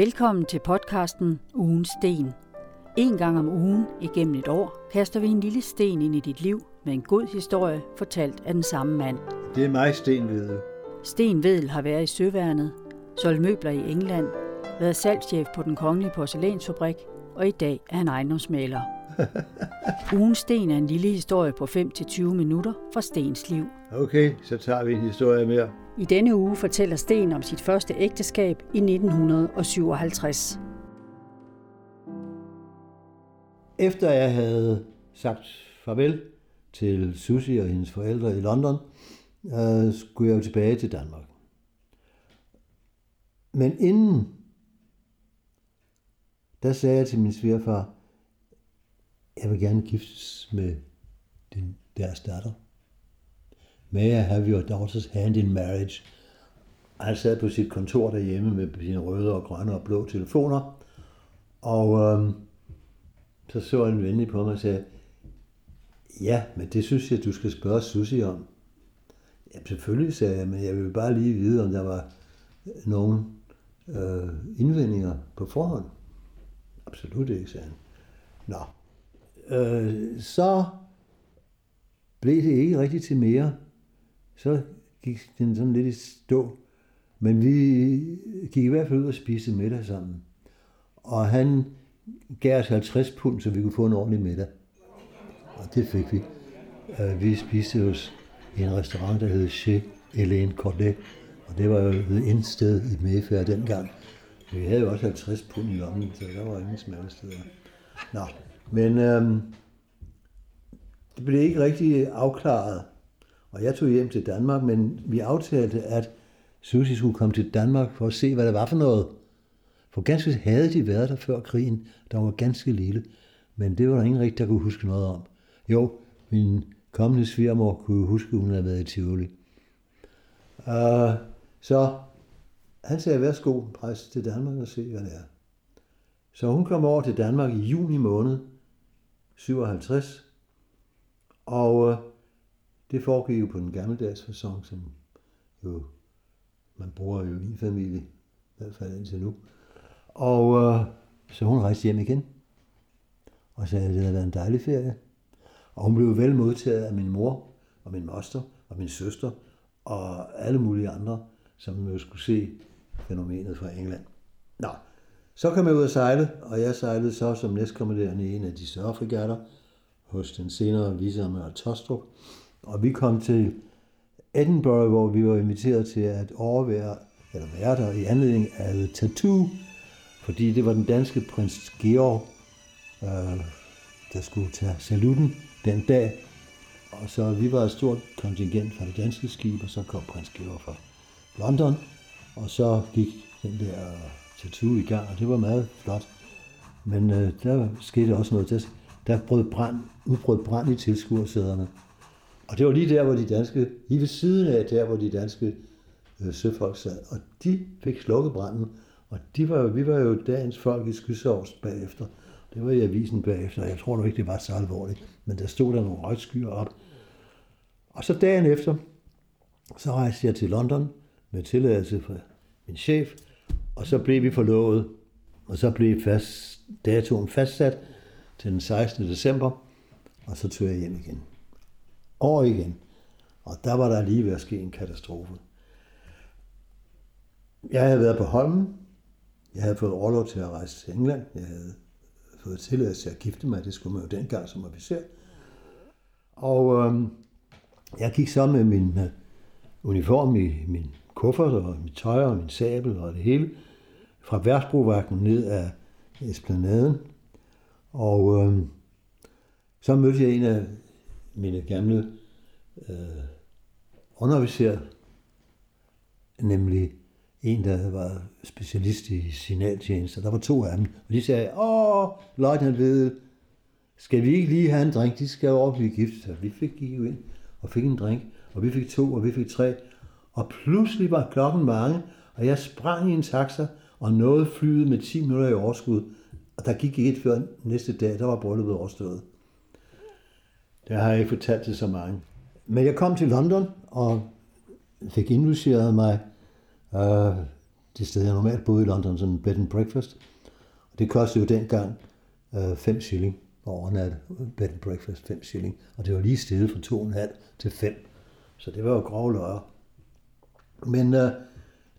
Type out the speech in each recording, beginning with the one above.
Velkommen til podcasten Ugens Sten. En gang om ugen igennem et år kaster vi en lille sten ind i dit liv med en god historie fortalt af den samme mand. Det er mig, Sten Vedel. Sten Vedel har været i Søværnet, solgt møbler i England, været salgschef på den kongelige porcelænsfabrik, og i dag er han ejendomsmaler. Ugens Sten er en lille historie på 5-20 minutter fra Stens liv. Okay, så tager vi en historie mere. I denne uge fortæller Sten om sit første ægteskab i 1957. Efter jeg havde sagt farvel til Susie og hendes forældre i London, øh, skulle jeg jo tilbage til Danmark. Men inden, der sagde jeg til min svigerfar, jeg vil gerne giftes med din, deres datter. May I have your daughter's hand in marriage? Han sad på sit kontor derhjemme med sine røde og grønne og blå telefoner, og øhm, så så han venlig på mig og sagde, ja, men det synes jeg, du skal spørge Susie om. Ja, selvfølgelig, sagde jeg, men jeg vil bare lige vide, om der var øh, nogen øh, indvendinger på forhånd. Absolut ikke, sagde han. Nå, øh, så blev det ikke rigtigt til mere. Så gik den sådan lidt i stå. Men vi gik i hvert fald ud og spiste middag sammen. Og han gav os 50 pund, så vi kunne få en ordentlig middag. Og det fik vi. Øh, vi spiste hos en restaurant, der hed Chez Hélène Cordet. Og det var jo et indsted i Mayfair dengang. Vi havde jo også 50 pund i lommen, så der var ingen smertesteder. Nå, men øhm, det blev ikke rigtig afklaret. Og jeg tog hjem til Danmark, men vi aftalte, at Susie skulle komme til Danmark for at se, hvad det var for noget. For ganske havde de været der før krigen, der var ganske lille. Men det var der ingen rigtig, der kunne huske noget om. Jo, min kommende svigermor kunne huske, at hun havde været i Tivoli. Uh, så han sagde, værsgo, rejse til Danmark og se, hvad det er. Så hun kom over til Danmark i juni måned 57, og uh, det foregik jo på den gammeldags fasong, som jo man bruger jo i min familie, i hvert fald indtil nu. Og øh, så hun rejste hjem igen, og sagde, at det havde været en dejlig ferie. Og hun blev vel modtaget af min mor, og min moster, og min søster, og alle mulige andre, som jo skulle se fænomenet fra England. Nå, så kom jeg ud og sejle, og jeg sejlede så som næstkommanderende i en af de større fregatter hos den senere viceadmiral Tostrup. Og vi kom til Edinburgh, hvor vi var inviteret til at overvære, eller være der i anledning af The Tattoo, fordi det var den danske prins Georg, øh, der skulle tage saluten den dag. Og så vi var et stort kontingent fra det danske skib, og så kom prins Georg fra London, og så gik den der øh, tattoo i gang, og det var meget flot. Men øh, der skete også noget. Der, der brød brand, udbrød brand i tilskuersæderne. Og det var lige der, hvor de danske, lige ved siden af der, hvor de danske øh, søfolk sad. Og de fik slukket branden, og de var, vi var jo dagens folk i skysovs bagefter. Det var i avisen bagefter. Jeg tror nok ikke, det var så alvorligt. Men der stod der nogle røgskyer op. Og så dagen efter, så rejste jeg til London med tilladelse fra min chef, og så blev vi forlovet, og så blev fast, datoen fastsat til den 16. december, og så tog jeg hjem igen. Over igen. Og der var der lige ved at ske en katastrofe. Jeg havde været på Holmen. Jeg havde fået overlov til at rejse til England. Jeg havde fået tilladelse til at gifte mig. Det skulle man jo dengang som officer. Og øhm, jeg gik så med min øh, uniform i min kuffert og mit tøj og min sabel og det hele fra værtsbrovagten ned af esplanaden. Og øhm, så mødte jeg en af mine gamle øh, underofficerer, nemlig en, der var specialist i signaltjenester. Der var to af dem, og de sagde, åh, løjtnant ved, skal vi ikke lige have en drink? De skal over blive gift. Så vi fik gik ind og fik en drink, og vi fik to, og vi fik tre. Og pludselig var klokken mange, og jeg sprang i en taxa og nåede flyet med 10 minutter i overskud. Og der gik ikke et før næste dag, der var brylluppet overstået. Det har jeg ikke fortalt til så mange. Men jeg kom til London og fik indlogeret mig øh, det sted, jeg normalt boede i London, sådan en bed and breakfast. Og det kostede jo dengang 5 øh, shilling overnat bed and breakfast, 5 shilling. Og det var lige steget fra 2,5 til 5. Så det var jo grove løjer. Men øh,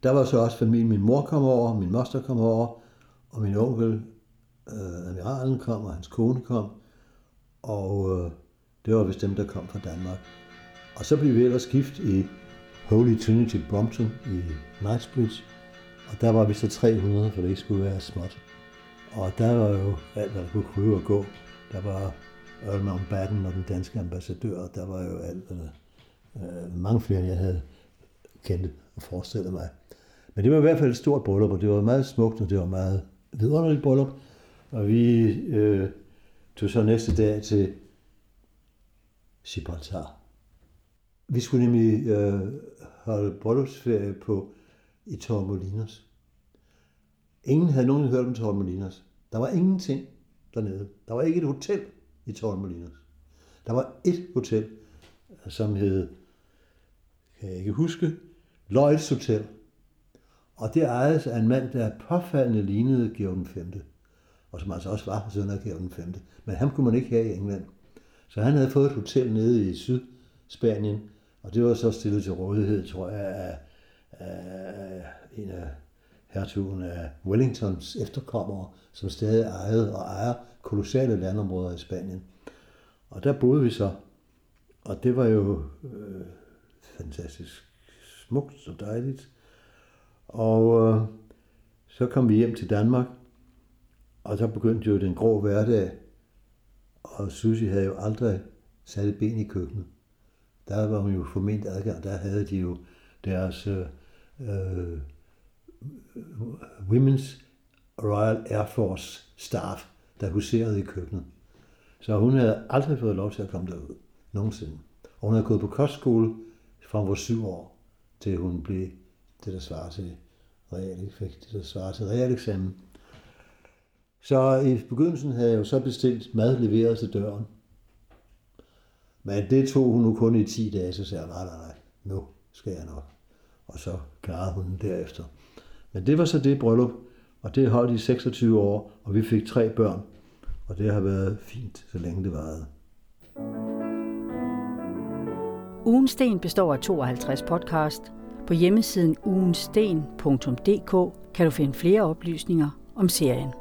der var så også familien. Min mor kom over, min moster kom over, og min onkel, øh, admiralen kom, og hans kone kom. Og øh, det var vist dem, der kom fra Danmark. Og så blev vi ellers gift i Holy Trinity Brompton i Knightsbridge. Og der var vi så 300, for det ikke skulle være småt. Og der var jo alt, hvad der kunne krybe og gå. Der var Earl Mountbatten og den danske ambassadør, og der var jo alt, øh, mange flere, end jeg havde kendt og forestillet mig. Men det var i hvert fald et stort bryllup, og det var meget smukt, og det var meget vidunderligt bryllup. Og vi øh, tog så næste dag til Gibraltar. Vi skulle nemlig øh, holde bryllupsferie på i Torremolinos. Ingen havde nogen hørt om Torremolinos. Der var ingenting dernede. Der var ikke et hotel i Torremolinos. Der var et hotel, som hed, kan jeg ikke huske, Lloyds Hotel. Og det ejedes af en mand, der påfaldende lignede Georg den 5. Og som altså også var søn af Georg den 5. Men ham kunne man ikke have i England. Så han havde fået et hotel nede i Sydspanien, og det var så stillet til rådighed, tror jeg, af, af en af hertugen af Wellingtons efterkommere, som stadig ejede og ejer kolossale landområder i Spanien. Og der boede vi så, og det var jo øh, fantastisk smukt og dejligt. Og øh, så kom vi hjem til Danmark, og så begyndte jo den grå hverdag, og Susie havde jo aldrig sat et ben i køkkenet. Der var hun jo forment adgang, der havde de jo deres øh, øh, Women's Royal Air Force staff, der huserede i køkkenet. Så hun havde aldrig fået lov til at komme derud, nogensinde. Og hun havde gået på kostskole fra hun var syv år, til hun blev det, der svarer til real, fik det, der svarer til realeksamen. Så i begyndelsen havde jeg jo så bestilt mad leveret til døren. Men det tog hun nu kun i 10 dage, så sagde jeg, nej, nej, nej, nu skal jeg nok. Og så klarede hun derefter. Men det var så det bryllup, og det holdt i 26 år, og vi fik tre børn, og det har været fint, så længe det varede. Ugensten består af 52 podcast. På hjemmesiden ugensten.dk kan du finde flere oplysninger om serien.